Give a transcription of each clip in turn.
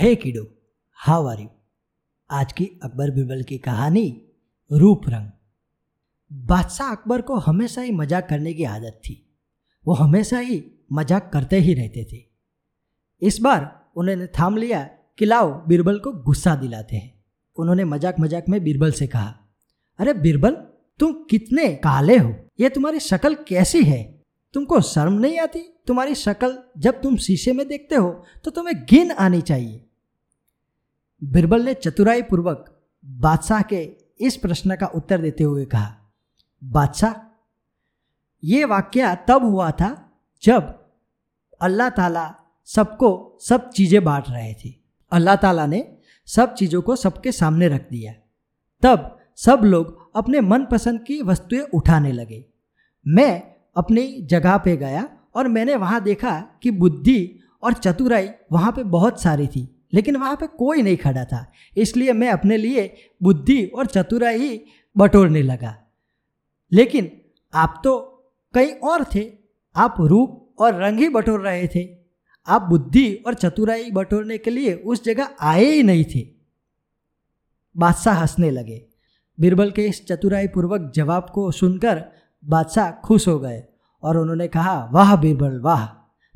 हे किडो how are you आज की अकबर बिरबल की कहानी रूप रंग। बादशाह अकबर को हमेशा ही मज़ाक करने की आदत थी। वो हमेशा ही मज़ाक करते ही रहते थे। इस बार उन्होंने थाम लिया कि लाओ, बीरबल को गुस्सा दिलाते हैं। उन्होंने मज़ाक मज़ाक में बीरबल से कहा, अरे बीरबल, तुम कितने काले हो? ये तुम्हारी शक्ल कैसी है? तुमको शर्म नहीं आती? तुम्हारी शक्ल जब तुम शीशे में देखते हो तो तुम्हें गिन आनी चाहिए। बिरबल ने चतुराई पूर्वक बादशाह के इस प्रश्न का उत्तर देते हुए कहा, बादशाह, ये वाक्य तब हुआ था जब अल्लाह ताला सबको सब चीज़ें बांट रहे थे। अल्लाह ताला ने सब चीज़ों को सबके सामने रख दिया। तब सब लोग अपने मनपसंद की वस्तुएँ उठाने लगे। मैं अपनी जगह पे गया और मैंने वहाँ देखा कि बुद्धि और चतुराई वहाँ पे बहुत सारी थी, लेकिन वहाँ पे कोई नहीं खड़ा था। इसलिए मैं अपने लिए बुद्धि और चतुराई ही बटोरने लगा। लेकिन आप तो कहीं और थे। आप रूप और रंग ही बटोर रहे थे। आप बुद्धि और चतुराई बटोरने के लिए उस जगह आए ही नहीं थे। बादशाह हंसने लगे। बीरबल के इस चतुराई पूर्वक जवाब को सुनकर बादशाह खुश हो गए और उन्होंने कहा, वाह बीरबल, वाह।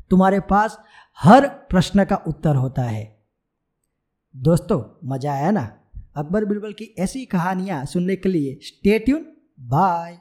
तुम्हारे पास हर प्रश्न का उत्तर होता है। दोस्तों, मज़ा आया ना? अकबर बीरबल की ऐसी कहानियाँ सुनने के लिए स्टेट्यून बाय